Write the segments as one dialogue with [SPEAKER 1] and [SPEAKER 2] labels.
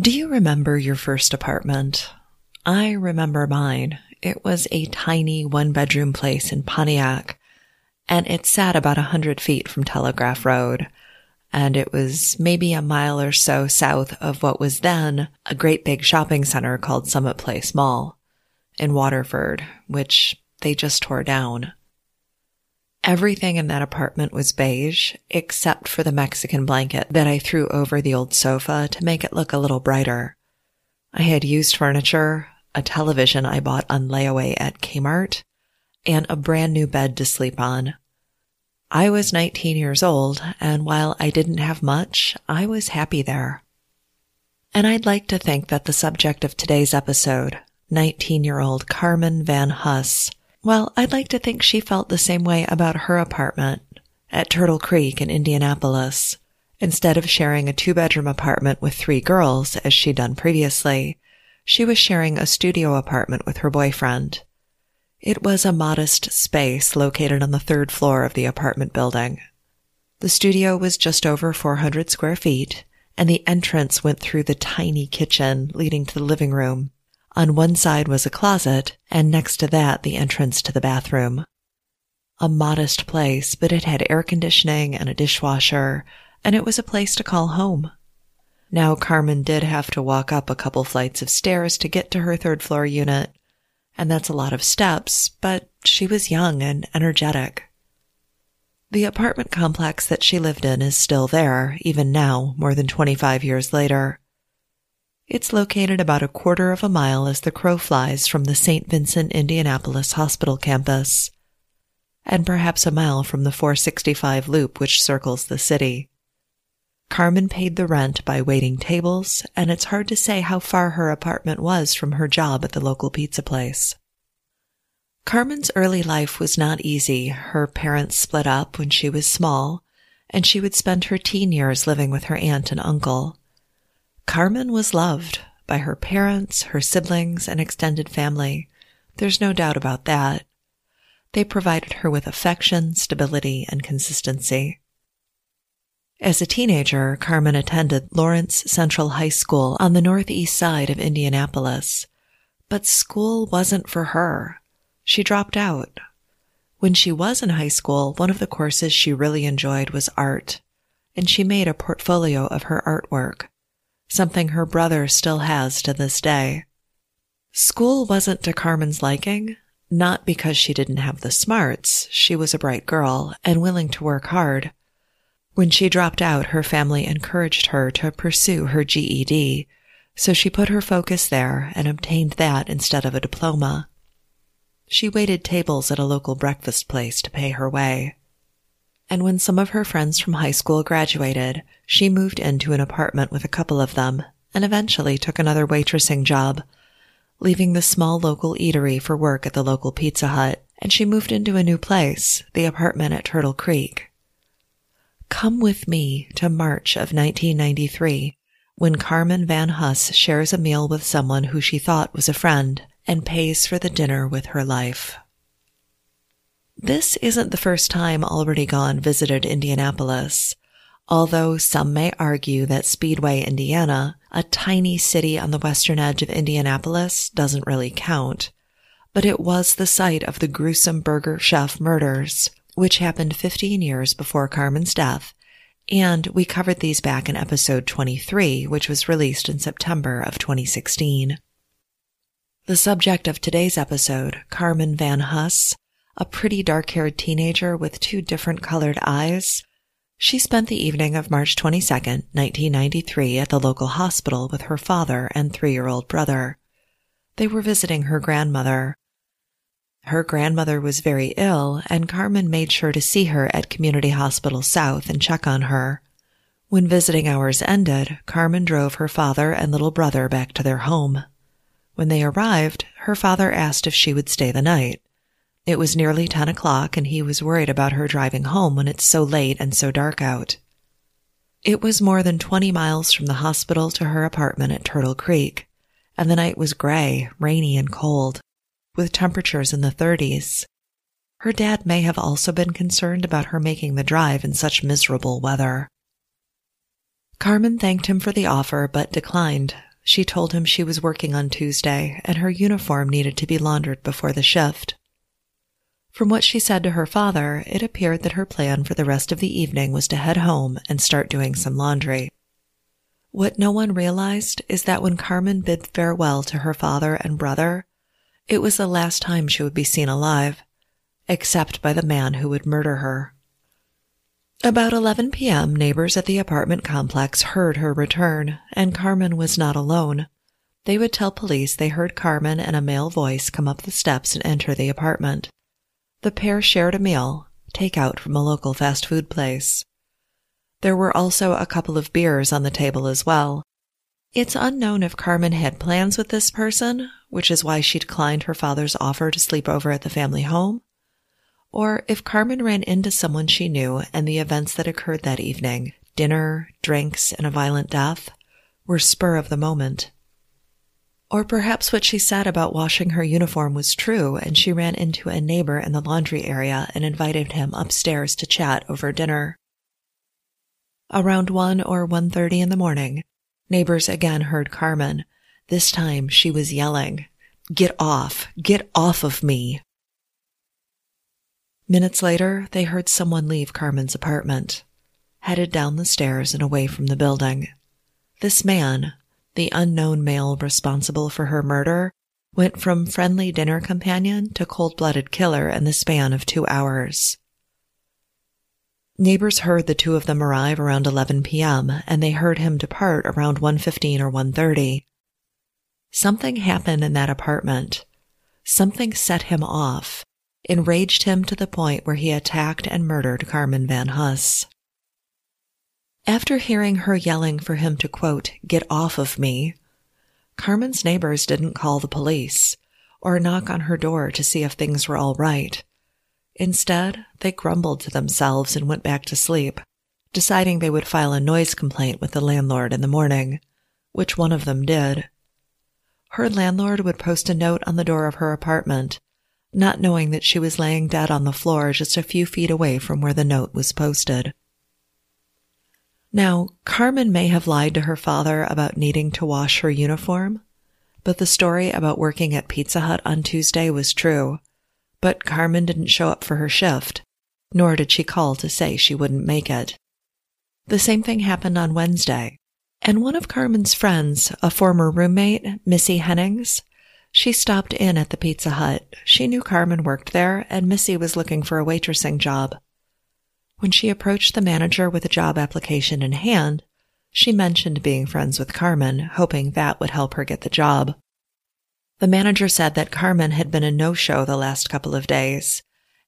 [SPEAKER 1] Do you remember your first apartment? I remember mine. It was a tiny one bedroom place in Pontiac, and it sat about a hundred feet from Telegraph Road. And it was maybe a mile or so south of what was then a great big shopping center called Summit Place Mall in Waterford, which they just tore down. Everything in that apartment was beige, except for the Mexican blanket that I threw over the old sofa to make it look a little brighter. I had used furniture, a television I bought on layaway at Kmart, and a brand new bed to sleep on. I was 19 years old, and while I didn't have much, I was happy there. And I'd like to think that the subject of today's episode, 19 year old Carmen Van Huss, well, I'd like to think she felt the same way about her apartment at Turtle Creek in Indianapolis. Instead of sharing a two bedroom apartment with three girls, as she'd done previously, she was sharing a studio apartment with her boyfriend. It was a modest space located on the third floor of the apartment building. The studio was just over 400 square feet, and the entrance went through the tiny kitchen leading to the living room. On one side was a closet, and next to that, the entrance to the bathroom. A modest place, but it had air conditioning and a dishwasher, and it was a place to call home. Now, Carmen did have to walk up a couple flights of stairs to get to her third floor unit, and that's a lot of steps, but she was young and energetic. The apartment complex that she lived in is still there, even now, more than 25 years later. It's located about a quarter of a mile as the crow flies from the St. Vincent Indianapolis Hospital campus, and perhaps a mile from the 465 loop which circles the city. Carmen paid the rent by waiting tables, and it's hard to say how far her apartment was from her job at the local pizza place. Carmen's early life was not easy. Her parents split up when she was small, and she would spend her teen years living with her aunt and uncle. Carmen was loved by her parents, her siblings, and extended family. There's no doubt about that. They provided her with affection, stability, and consistency. As a teenager, Carmen attended Lawrence Central High School on the northeast side of Indianapolis. But school wasn't for her. She dropped out. When she was in high school, one of the courses she really enjoyed was art, and she made a portfolio of her artwork something her brother still has to this day. School wasn't to Carmen's liking, not because she didn't have the smarts. She was a bright girl and willing to work hard. When she dropped out, her family encouraged her to pursue her GED, so she put her focus there and obtained that instead of a diploma. She waited tables at a local breakfast place to pay her way and when some of her friends from high school graduated, she moved into an apartment with a couple of them and eventually took another waitressing job, leaving the small local eatery for work at the local Pizza Hut, and she moved into a new place, the apartment at Turtle Creek. Come with me to March of 1993, when Carmen Van Huss shares a meal with someone who she thought was a friend and pays for the dinner with her life. This isn't the first time Already Gone visited Indianapolis, although some may argue that Speedway, Indiana, a tiny city on the western edge of Indianapolis, doesn't really count. But it was the site of the gruesome Burger Chef murders, which happened 15 years before Carmen's death, and we covered these back in episode 23, which was released in September of 2016. The subject of today's episode, Carmen Van Huss, a pretty dark haired teenager with two different colored eyes. She spent the evening of March 22, 1993 at the local hospital with her father and three year old brother. They were visiting her grandmother. Her grandmother was very ill and Carmen made sure to see her at Community Hospital South and check on her. When visiting hours ended, Carmen drove her father and little brother back to their home. When they arrived, her father asked if she would stay the night. It was nearly 10 o'clock and he was worried about her driving home when it's so late and so dark out. It was more than 20 miles from the hospital to her apartment at Turtle Creek, and the night was gray, rainy, and cold, with temperatures in the 30s. Her dad may have also been concerned about her making the drive in such miserable weather. Carmen thanked him for the offer but declined. She told him she was working on Tuesday and her uniform needed to be laundered before the shift. From what she said to her father, it appeared that her plan for the rest of the evening was to head home and start doing some laundry. What no one realized is that when Carmen bid farewell to her father and brother, it was the last time she would be seen alive, except by the man who would murder her. About 11 p.m., neighbors at the apartment complex heard her return, and Carmen was not alone. They would tell police they heard Carmen and a male voice come up the steps and enter the apartment. The pair shared a meal, takeout from a local fast food place. There were also a couple of beers on the table as well. It's unknown if Carmen had plans with this person, which is why she declined her father's offer to sleep over at the family home, or if Carmen ran into someone she knew and the events that occurred that evening dinner, drinks, and a violent death were spur of the moment. Or perhaps what she said about washing her uniform was true and she ran into a neighbor in the laundry area and invited him upstairs to chat over dinner. Around 1 or 1:30 in the morning, neighbors again heard Carmen. This time she was yelling, "Get off! Get off of me!" Minutes later, they heard someone leave Carmen's apartment, headed down the stairs and away from the building. This man, the unknown male responsible for her murder, went from friendly dinner companion to cold-blooded killer in the span of two hours. Neighbors heard the two of them arrive around 11 p.m. and they heard him depart around 1:15 or 1:30. Something happened in that apartment. Something set him off enraged him to the point where he attacked and murdered Carmen Van Huss. After hearing her yelling for him to, quote, get off of me, Carmen's neighbors didn't call the police or knock on her door to see if things were all right. Instead, they grumbled to themselves and went back to sleep, deciding they would file a noise complaint with the landlord in the morning, which one of them did. Her landlord would post a note on the door of her apartment not knowing that she was laying dead on the floor just a few feet away from where the note was posted. Now, Carmen may have lied to her father about needing to wash her uniform, but the story about working at Pizza Hut on Tuesday was true. But Carmen didn't show up for her shift, nor did she call to say she wouldn't make it. The same thing happened on Wednesday, and one of Carmen's friends, a former roommate, Missy Hennings, she stopped in at the Pizza Hut. She knew Carmen worked there, and Missy was looking for a waitressing job. When she approached the manager with a job application in hand, she mentioned being friends with Carmen, hoping that would help her get the job. The manager said that Carmen had been a no-show the last couple of days,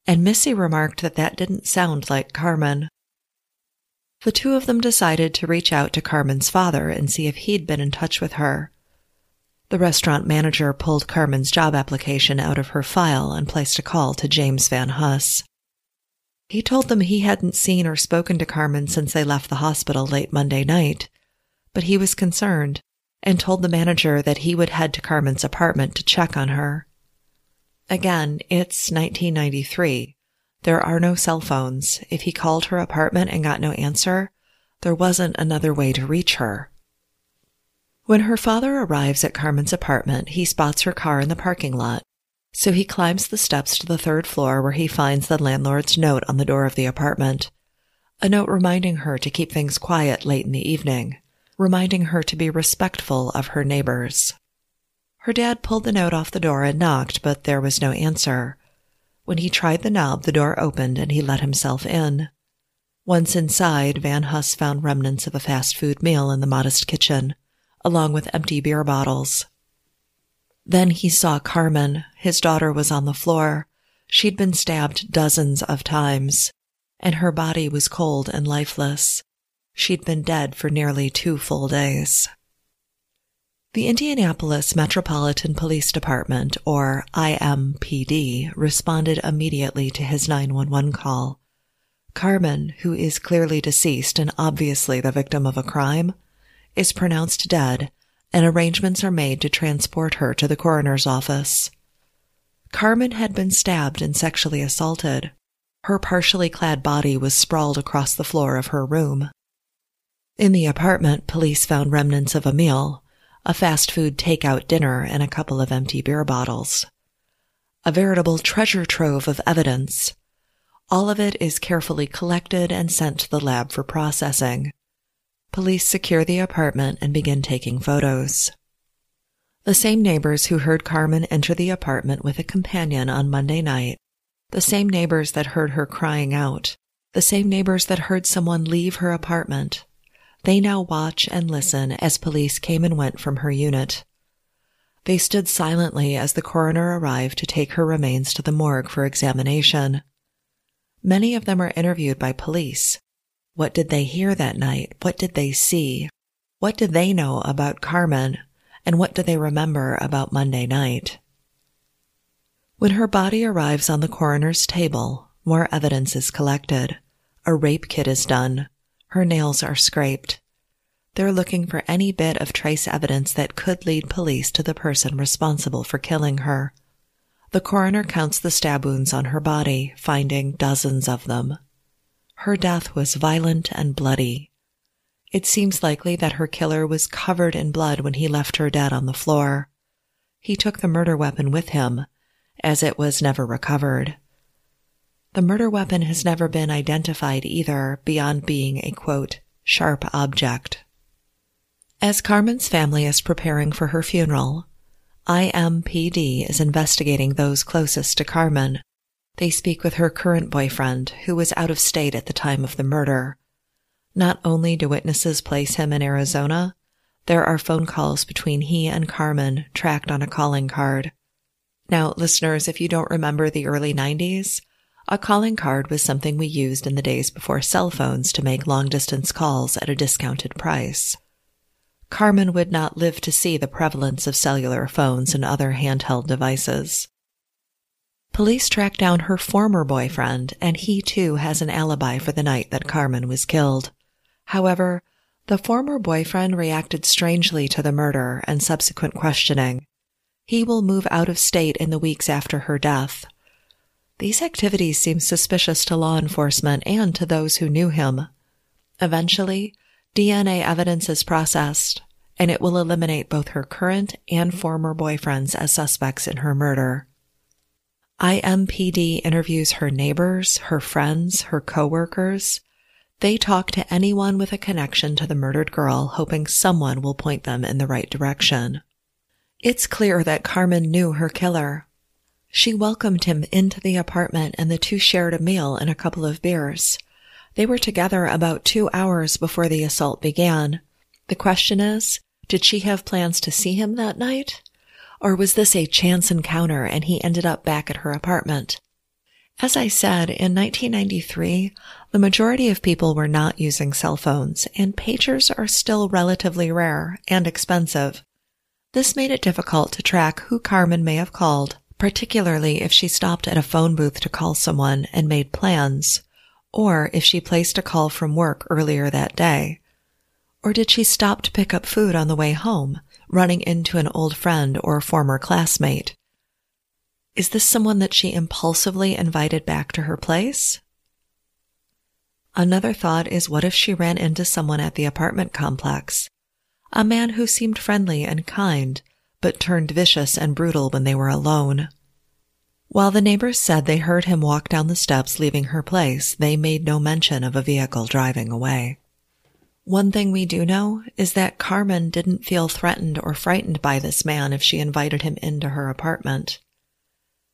[SPEAKER 1] and Missy remarked that that didn't sound like Carmen. The two of them decided to reach out to Carmen's father and see if he'd been in touch with her. The restaurant manager pulled Carmen's job application out of her file and placed a call to James Van Huss. He told them he hadn't seen or spoken to Carmen since they left the hospital late Monday night, but he was concerned and told the manager that he would head to Carmen's apartment to check on her. Again, it's 1993. There are no cell phones. If he called her apartment and got no answer, there wasn't another way to reach her. When her father arrives at Carmen's apartment, he spots her car in the parking lot. So he climbs the steps to the third floor where he finds the landlord's note on the door of the apartment. A note reminding her to keep things quiet late in the evening, reminding her to be respectful of her neighbors. Her dad pulled the note off the door and knocked, but there was no answer. When he tried the knob, the door opened and he let himself in. Once inside, Van Huss found remnants of a fast food meal in the modest kitchen along with empty beer bottles. Then he saw Carmen. His daughter was on the floor. She'd been stabbed dozens of times, and her body was cold and lifeless. She'd been dead for nearly two full days. The Indianapolis Metropolitan Police Department, or IMPD, responded immediately to his 911 call. Carmen, who is clearly deceased and obviously the victim of a crime, is pronounced dead and arrangements are made to transport her to the coroner's office. Carmen had been stabbed and sexually assaulted. Her partially clad body was sprawled across the floor of her room. In the apartment, police found remnants of a meal, a fast food takeout dinner, and a couple of empty beer bottles. A veritable treasure trove of evidence. All of it is carefully collected and sent to the lab for processing. Police secure the apartment and begin taking photos. The same neighbors who heard Carmen enter the apartment with a companion on Monday night, the same neighbors that heard her crying out, the same neighbors that heard someone leave her apartment, they now watch and listen as police came and went from her unit. They stood silently as the coroner arrived to take her remains to the morgue for examination. Many of them are interviewed by police. What did they hear that night? What did they see? What did they know about Carmen? And what do they remember about Monday night? When her body arrives on the coroner's table, more evidence is collected. A rape kit is done. Her nails are scraped. They're looking for any bit of trace evidence that could lead police to the person responsible for killing her. The coroner counts the stab wounds on her body, finding dozens of them. Her death was violent and bloody. It seems likely that her killer was covered in blood when he left her dead on the floor. He took the murder weapon with him, as it was never recovered. The murder weapon has never been identified either beyond being a quote, sharp object. As Carmen's family is preparing for her funeral, IMPD is investigating those closest to Carmen. They speak with her current boyfriend, who was out of state at the time of the murder. Not only do witnesses place him in Arizona, there are phone calls between he and Carmen tracked on a calling card. Now, listeners, if you don't remember the early 90s, a calling card was something we used in the days before cell phones to make long distance calls at a discounted price. Carmen would not live to see the prevalence of cellular phones and other handheld devices. Police track down her former boyfriend, and he too has an alibi for the night that Carmen was killed. However, the former boyfriend reacted strangely to the murder and subsequent questioning. He will move out of state in the weeks after her death. These activities seem suspicious to law enforcement and to those who knew him. Eventually, DNA evidence is processed, and it will eliminate both her current and former boyfriends as suspects in her murder. IMPD interviews her neighbors, her friends, her coworkers. They talk to anyone with a connection to the murdered girl, hoping someone will point them in the right direction. It's clear that Carmen knew her killer. She welcomed him into the apartment and the two shared a meal and a couple of beers. They were together about two hours before the assault began. The question is, did she have plans to see him that night? Or was this a chance encounter and he ended up back at her apartment? As I said, in 1993, the majority of people were not using cell phones, and pagers are still relatively rare and expensive. This made it difficult to track who Carmen may have called, particularly if she stopped at a phone booth to call someone and made plans, or if she placed a call from work earlier that day. Or did she stop to pick up food on the way home, running into an old friend or a former classmate? Is this someone that she impulsively invited back to her place? Another thought is what if she ran into someone at the apartment complex? A man who seemed friendly and kind, but turned vicious and brutal when they were alone. While the neighbors said they heard him walk down the steps leaving her place, they made no mention of a vehicle driving away. One thing we do know is that Carmen didn't feel threatened or frightened by this man if she invited him into her apartment.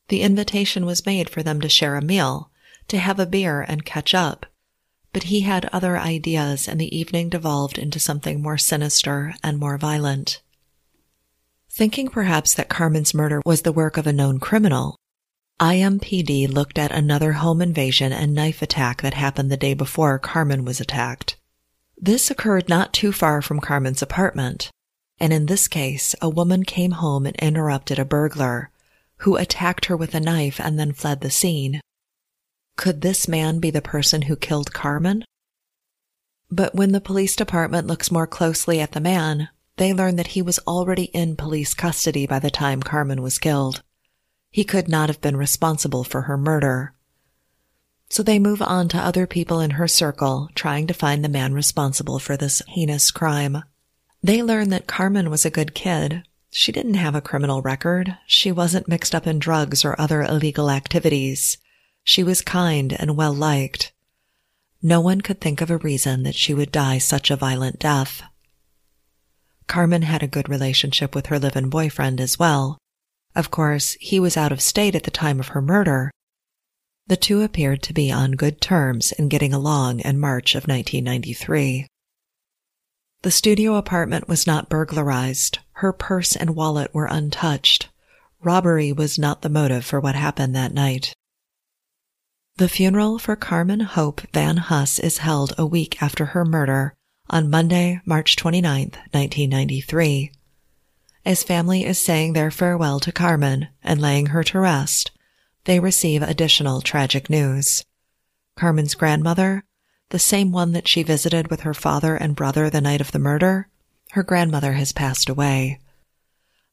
[SPEAKER 1] The invitation was made for them to share a meal, to have a beer and catch up, but he had other ideas and the evening devolved into something more sinister and more violent. Thinking perhaps that Carmen's murder was the work of a known criminal, IMPD looked at another home invasion and knife attack that happened the day before Carmen was attacked. This occurred not too far from Carmen's apartment, and in this case, a woman came home and interrupted a burglar, who attacked her with a knife and then fled the scene. Could this man be the person who killed Carmen? But when the police department looks more closely at the man, they learn that he was already in police custody by the time Carmen was killed. He could not have been responsible for her murder. So they move on to other people in her circle, trying to find the man responsible for this heinous crime. They learn that Carmen was a good kid. She didn't have a criminal record. She wasn't mixed up in drugs or other illegal activities. She was kind and well liked. No one could think of a reason that she would die such a violent death. Carmen had a good relationship with her live-in boyfriend as well. Of course, he was out of state at the time of her murder. The two appeared to be on good terms and getting along in March of 1993. The studio apartment was not burglarized. Her purse and wallet were untouched. Robbery was not the motive for what happened that night. The funeral for Carmen Hope Van Huss is held a week after her murder on Monday, March 29, 1993. As family is saying their farewell to Carmen and laying her to rest, they receive additional tragic news. Carmen's grandmother, the same one that she visited with her father and brother the night of the murder, her grandmother has passed away.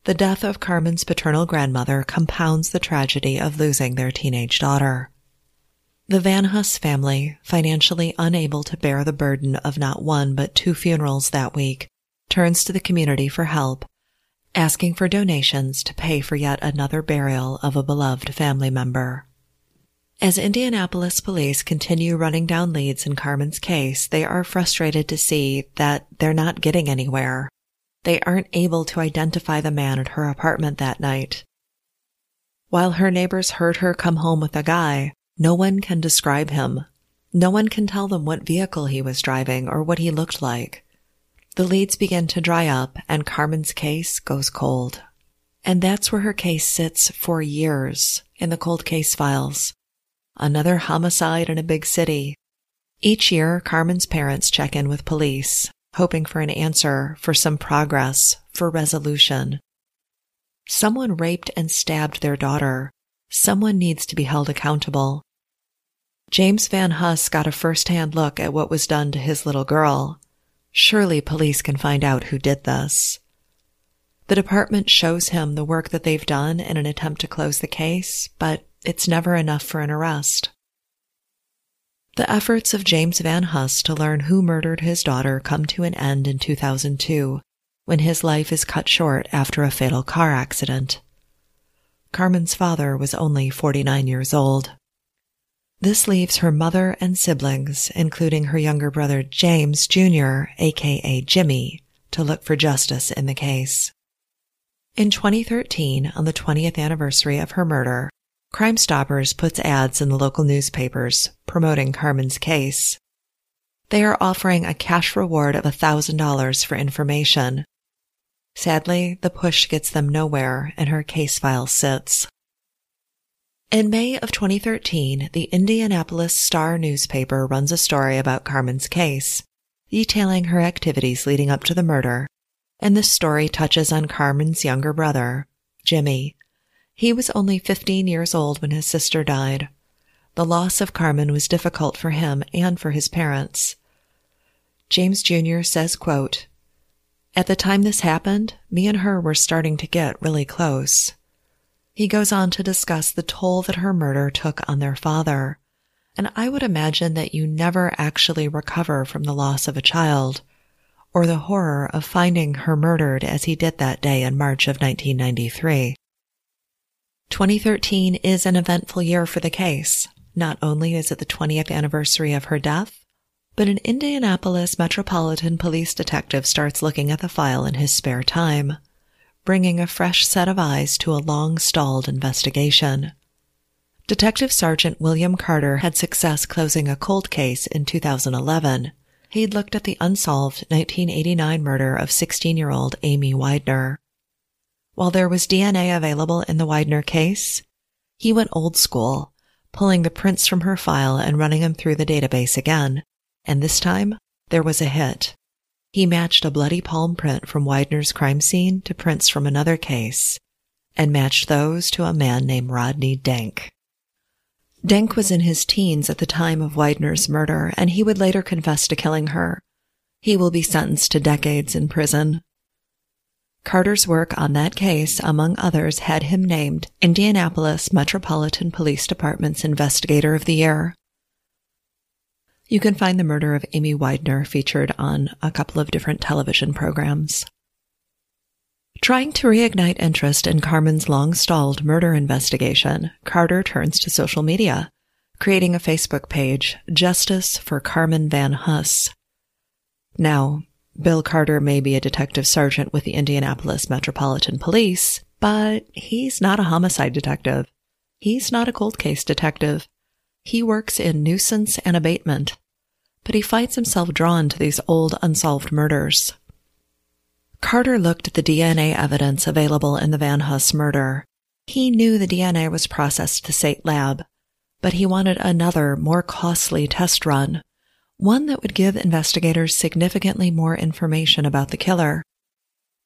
[SPEAKER 1] The death of Carmen's paternal grandmother compounds the tragedy of losing their teenage daughter. The Van Huss family, financially unable to bear the burden of not one but two funerals that week, turns to the community for help, asking for donations to pay for yet another burial of a beloved family member. As Indianapolis police continue running down leads in Carmen's case, they are frustrated to see that they're not getting anywhere. They aren't able to identify the man at her apartment that night. While her neighbors heard her come home with a guy, no one can describe him. No one can tell them what vehicle he was driving or what he looked like. The leads begin to dry up and Carmen's case goes cold. And that's where her case sits for years in the cold case files. Another homicide in a big city. Each year, Carmen's parents check in with police, hoping for an answer, for some progress, for resolution. Someone raped and stabbed their daughter, Someone needs to be held accountable. James Van Huss got a first-hand look at what was done to his little girl. Surely police can find out who did this. The department shows him the work that they've done in an attempt to close the case, but it's never enough for an arrest. The efforts of James Van Huss to learn who murdered his daughter come to an end in 2002, when his life is cut short after a fatal car accident. Carmen's father was only 49 years old. This leaves her mother and siblings, including her younger brother James Jr., aka Jimmy, to look for justice in the case. In 2013, on the 20th anniversary of her murder, Crime Stoppers puts ads in the local newspapers promoting Carmen's case. They are offering a cash reward of $1,000 for information, Sadly, the push gets them nowhere and her case file sits. In May of 2013, the Indianapolis Star newspaper runs a story about Carmen's case, detailing her activities leading up to the murder, and this story touches on Carmen's younger brother, Jimmy. He was only 15 years old when his sister died. The loss of Carmen was difficult for him and for his parents. James Jr. says, quote, at the time this happened, me and her were starting to get really close. He goes on to discuss the toll that her murder took on their father. And I would imagine that you never actually recover from the loss of a child or the horror of finding her murdered as he did that day in March of 1993. 2013 is an eventful year for the case. Not only is it the 20th anniversary of her death, but an Indianapolis Metropolitan Police detective starts looking at the file in his spare time, bringing a fresh set of eyes to a long stalled investigation. Detective Sergeant William Carter had success closing a cold case in 2011. He'd looked at the unsolved 1989 murder of 16 year old Amy Weidner. While there was DNA available in the Weidner case, he went old school, pulling the prints from her file and running them through the database again and this time there was a hit. He matched a bloody palm print from Weidner's crime scene to prints from another case and matched those to a man named Rodney Denk. Denk was in his teens at the time of Weidner's murder, and he would later confess to killing her. He will be sentenced to decades in prison. Carter's work on that case, among others, had him named Indianapolis Metropolitan Police Department's Investigator of the Year. You can find the murder of Amy Weidner featured on a couple of different television programs. Trying to reignite interest in Carmen's long stalled murder investigation, Carter turns to social media, creating a Facebook page, Justice for Carmen Van Huss. Now, Bill Carter may be a detective sergeant with the Indianapolis Metropolitan Police, but he's not a homicide detective. He's not a cold case detective. He works in nuisance and abatement, but he finds himself drawn to these old unsolved murders. Carter looked at the DNA evidence available in the Van Huss murder. He knew the DNA was processed to Sate Lab, but he wanted another, more costly test run, one that would give investigators significantly more information about the killer.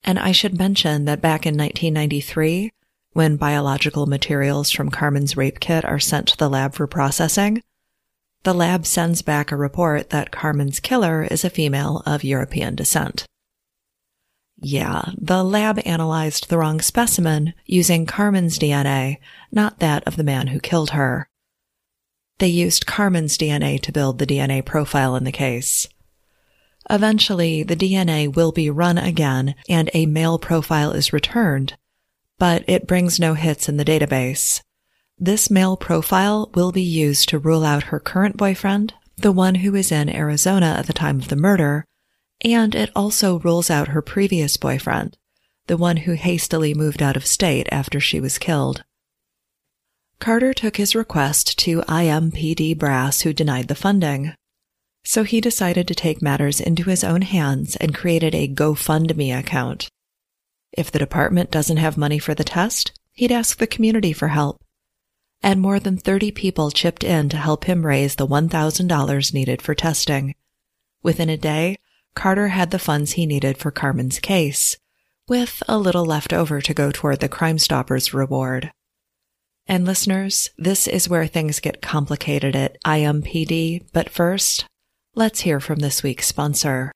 [SPEAKER 1] And I should mention that back in 1993, when biological materials from Carmen's rape kit are sent to the lab for processing, the lab sends back a report that Carmen's killer is a female of European descent. Yeah, the lab analyzed the wrong specimen using Carmen's DNA, not that of the man who killed her. They used Carmen's DNA to build the DNA profile in the case. Eventually, the DNA will be run again and a male profile is returned, but it brings no hits in the database. This male profile will be used to rule out her current boyfriend, the one who was in Arizona at the time of the murder, and it also rules out her previous boyfriend, the one who hastily moved out of state after she was killed. Carter took his request to IMPD brass who denied the funding. So he decided to take matters into his own hands and created a GoFundMe account. If the department doesn't have money for the test, he'd ask the community for help. And more than 30 people chipped in to help him raise the $1,000 needed for testing. Within a day, Carter had the funds he needed for Carmen's case, with a little left over to go toward the Crime Stoppers reward. And listeners, this is where things get complicated at IMPD, but first, let's hear from this week's sponsor.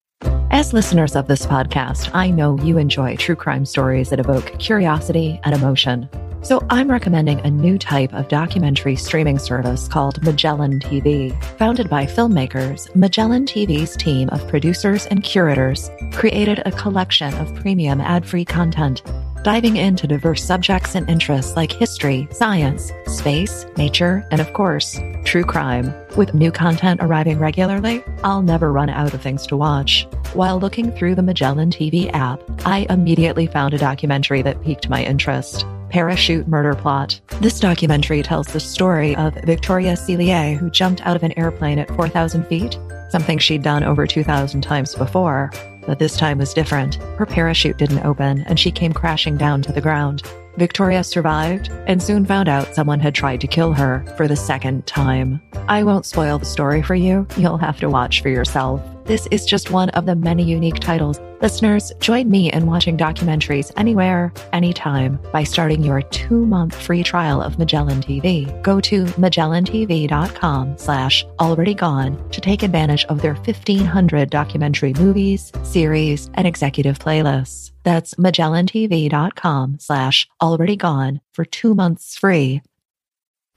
[SPEAKER 2] As listeners of this podcast, I know you enjoy true crime stories that evoke curiosity and emotion. So I'm recommending a new type of documentary streaming service called Magellan TV. Founded by filmmakers, Magellan TV's team of producers and curators created a collection of premium ad-free content diving into diverse subjects and interests like history, science, space, nature, and of course, true crime. With new content arriving regularly, I'll never run out of things to watch. While looking through the Magellan TV app, I immediately found a documentary that piqued my interest. Parachute Murder Plot. This documentary tells the story of Victoria Cilliers, who jumped out of an airplane at 4,000 feet, something she'd done over 2,000 times before. But this time was different. Her parachute didn't open, and she came crashing down to the ground. Victoria survived and soon found out someone had tried to kill her for the second time. I won't spoil the story for you. You'll have to watch for yourself. This is just one of the many unique titles. Listeners, join me in watching documentaries anywhere, anytime by starting your two-month free trial of Magellan TV. Go to magellantv.com slash already gone to take advantage of their 1500 documentary movies, series, and executive playlists. That's magellantv.com slash already gone for two months free.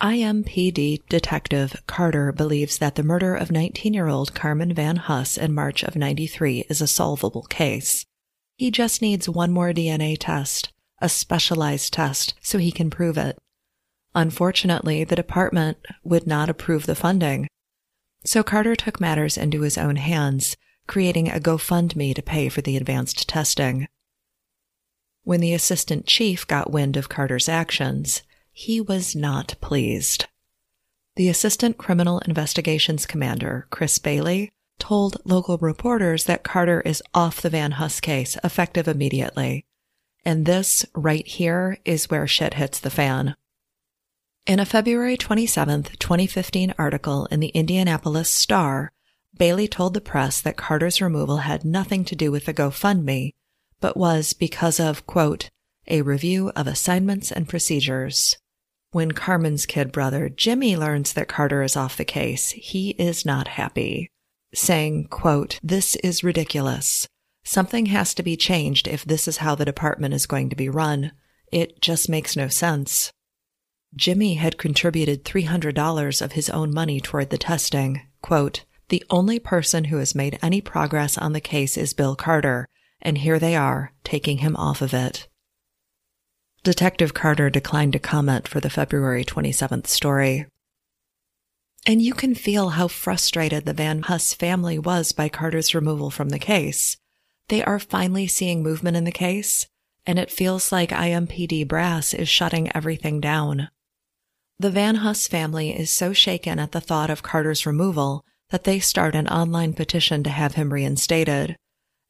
[SPEAKER 1] IMPD Detective Carter believes that the murder of 19 year old Carmen Van Huss in March of 93 is a solvable case. He just needs one more DNA test, a specialized test, so he can prove it. Unfortunately, the department would not approve the funding. So Carter took matters into his own hands, creating a GoFundMe to pay for the advanced testing. When the assistant chief got wind of Carter's actions, he was not pleased. The Assistant Criminal Investigations Commander, Chris Bailey, told local reporters that Carter is off the Van Huss case effective immediately. And this right here is where shit hits the fan. In a February 27, 2015 article in the Indianapolis Star, Bailey told the press that Carter's removal had nothing to do with the GoFundMe, but was because of, quote, a review of assignments and procedures. When Carmen's kid brother Jimmy learns that Carter is off the case, he is not happy, saying, quote, This is ridiculous. Something has to be changed if this is how the department is going to be run. It just makes no sense. Jimmy had contributed $300 of his own money toward the testing. Quote, The only person who has made any progress on the case is Bill Carter, and here they are, taking him off of it. Detective Carter declined to comment for the February 27th story. And you can feel how frustrated the Van Huss family was by Carter's removal from the case. They are finally seeing movement in the case, and it feels like IMPD brass is shutting everything down. The Van Huss family is so shaken at the thought of Carter's removal that they start an online petition to have him reinstated,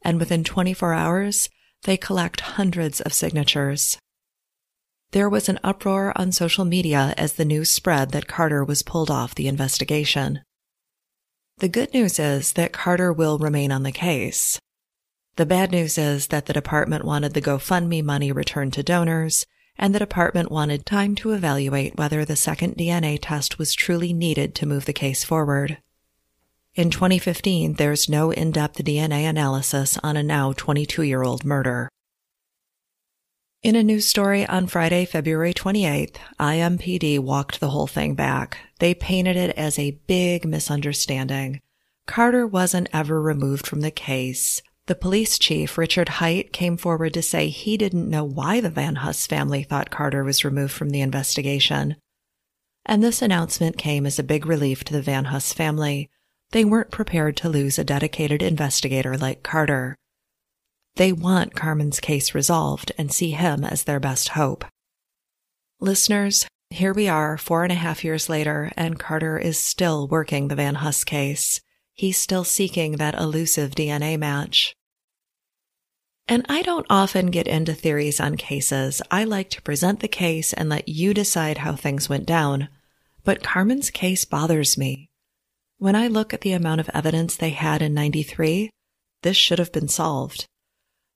[SPEAKER 1] and within 24 hours, they collect hundreds of signatures. There was an uproar on social media as the news spread that Carter was pulled off the investigation. The good news is that Carter will remain on the case. The bad news is that the department wanted the GoFundMe money returned to donors, and the department wanted time to evaluate whether the second DNA test was truly needed to move the case forward. In 2015, there's no in depth DNA analysis on a now 22 year old murder. In a news story on Friday, February 28th, IMPD walked the whole thing back. They painted it as a big misunderstanding. Carter wasn't ever removed from the case. The police chief, Richard Hite, came forward to say he didn't know why the Van Huss family thought Carter was removed from the investigation. And this announcement came as a big relief to the Van Huss family. They weren't prepared to lose a dedicated investigator like Carter. They want Carmen's case resolved and see him as their best hope. Listeners, here we are four and a half years later, and Carter is still working the Van Huss case. He's still seeking that elusive DNA match. And I don't often get into theories on cases. I like to present the case and let you decide how things went down. But Carmen's case bothers me. When I look at the amount of evidence they had in 93, this should have been solved.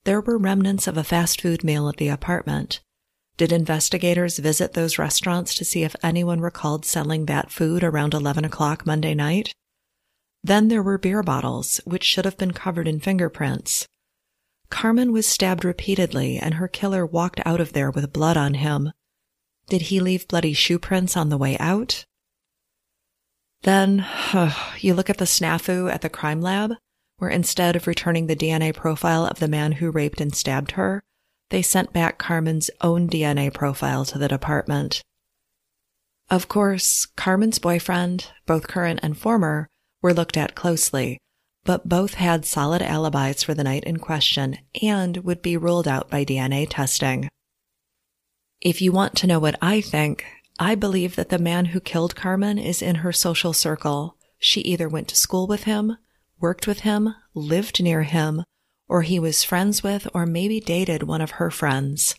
[SPEAKER 1] There were remnants of a fast food meal at the apartment. Did investigators visit those restaurants to see if anyone recalled selling that food around 11 o'clock Monday night? Then there were beer bottles, which should have been covered in fingerprints. Carmen was stabbed repeatedly, and her killer walked out of there with blood on him. Did he leave bloody shoe prints on the way out? Then, you look at the snafu at the crime lab where instead of returning the DNA profile of the man who raped and stabbed her, they sent back Carmen's own DNA profile to the department. Of course, Carmen's boyfriend, both current and former, were looked at closely, but both had solid alibis for the night in question and would be ruled out by DNA testing. If you want to know what I think, I believe that the man who killed Carmen is in her social circle. She either went to school with him, worked with him, lived near him, or he was friends with or maybe dated one of her friends.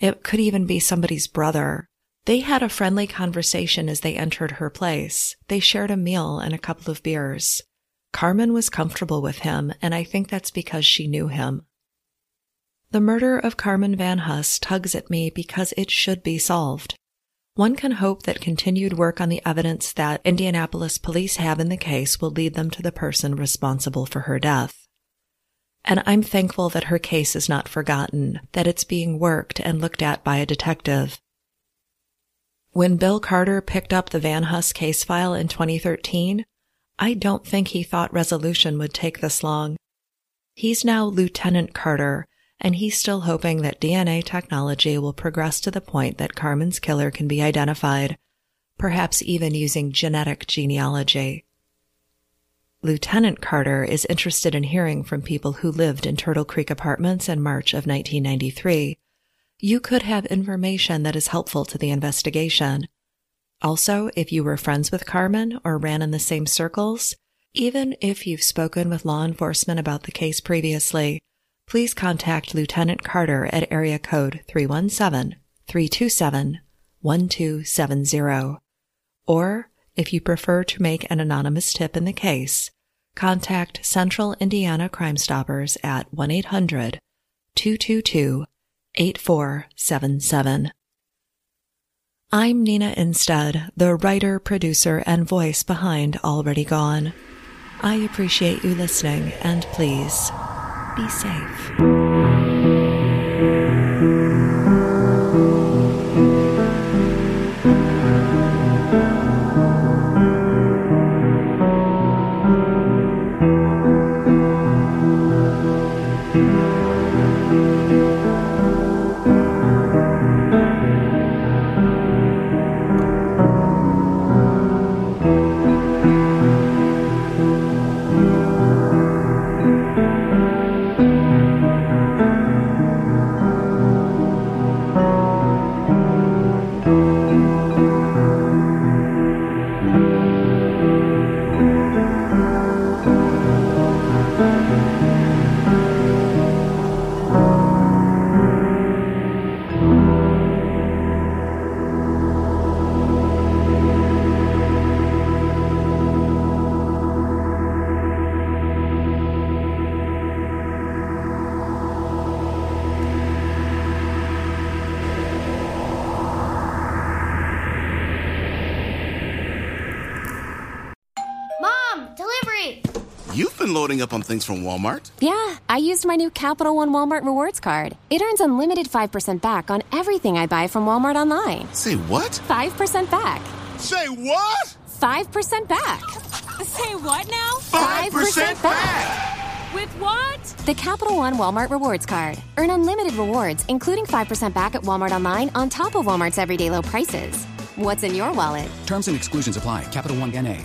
[SPEAKER 1] It could even be somebody's brother. They had a friendly conversation as they entered her place. They shared a meal and a couple of beers. Carmen was comfortable with him, and I think that's because she knew him. The murder of Carmen Van Huss tugs at me because it should be solved. One can hope that continued work on the evidence that Indianapolis police have in the case will lead them to the person responsible for her death. And I'm thankful that her case is not forgotten, that it's being worked and looked at by a detective. When Bill Carter picked up the Van Huss case file in 2013, I don't think he thought resolution would take this long. He's now Lieutenant Carter, and he's still hoping that DNA technology will progress to the point that Carmen's killer can be identified, perhaps even using genetic genealogy. Lieutenant Carter is interested in hearing from people who lived in Turtle Creek apartments in March of 1993. You could have information that is helpful to the investigation. Also, if you were friends with Carmen or ran in the same circles, even if you've spoken with law enforcement about the case previously, please contact Lieutenant Carter at area code 317-327-1270. Or, if you prefer to make an anonymous tip in the case, contact Central Indiana Crime Stoppers at 1-800-222-8477. I'm Nina Innsted, the writer, producer, and voice behind Already Gone. I appreciate you listening, and please be safe.
[SPEAKER 3] Loading up on things from Walmart.
[SPEAKER 4] Yeah, I used my new Capital One Walmart Rewards card. It earns unlimited 5% back on everything I buy from Walmart online.
[SPEAKER 3] Say what?
[SPEAKER 4] 5% back.
[SPEAKER 3] Say what?
[SPEAKER 4] 5% back.
[SPEAKER 5] Say what now?
[SPEAKER 3] 5% back!
[SPEAKER 5] With what?
[SPEAKER 4] The Capital One Walmart Rewards card. Earn unlimited rewards, including 5% back at Walmart online on top of Walmart's everyday low prices. What's in your wallet?
[SPEAKER 6] Terms and exclusions apply. Capital One NA.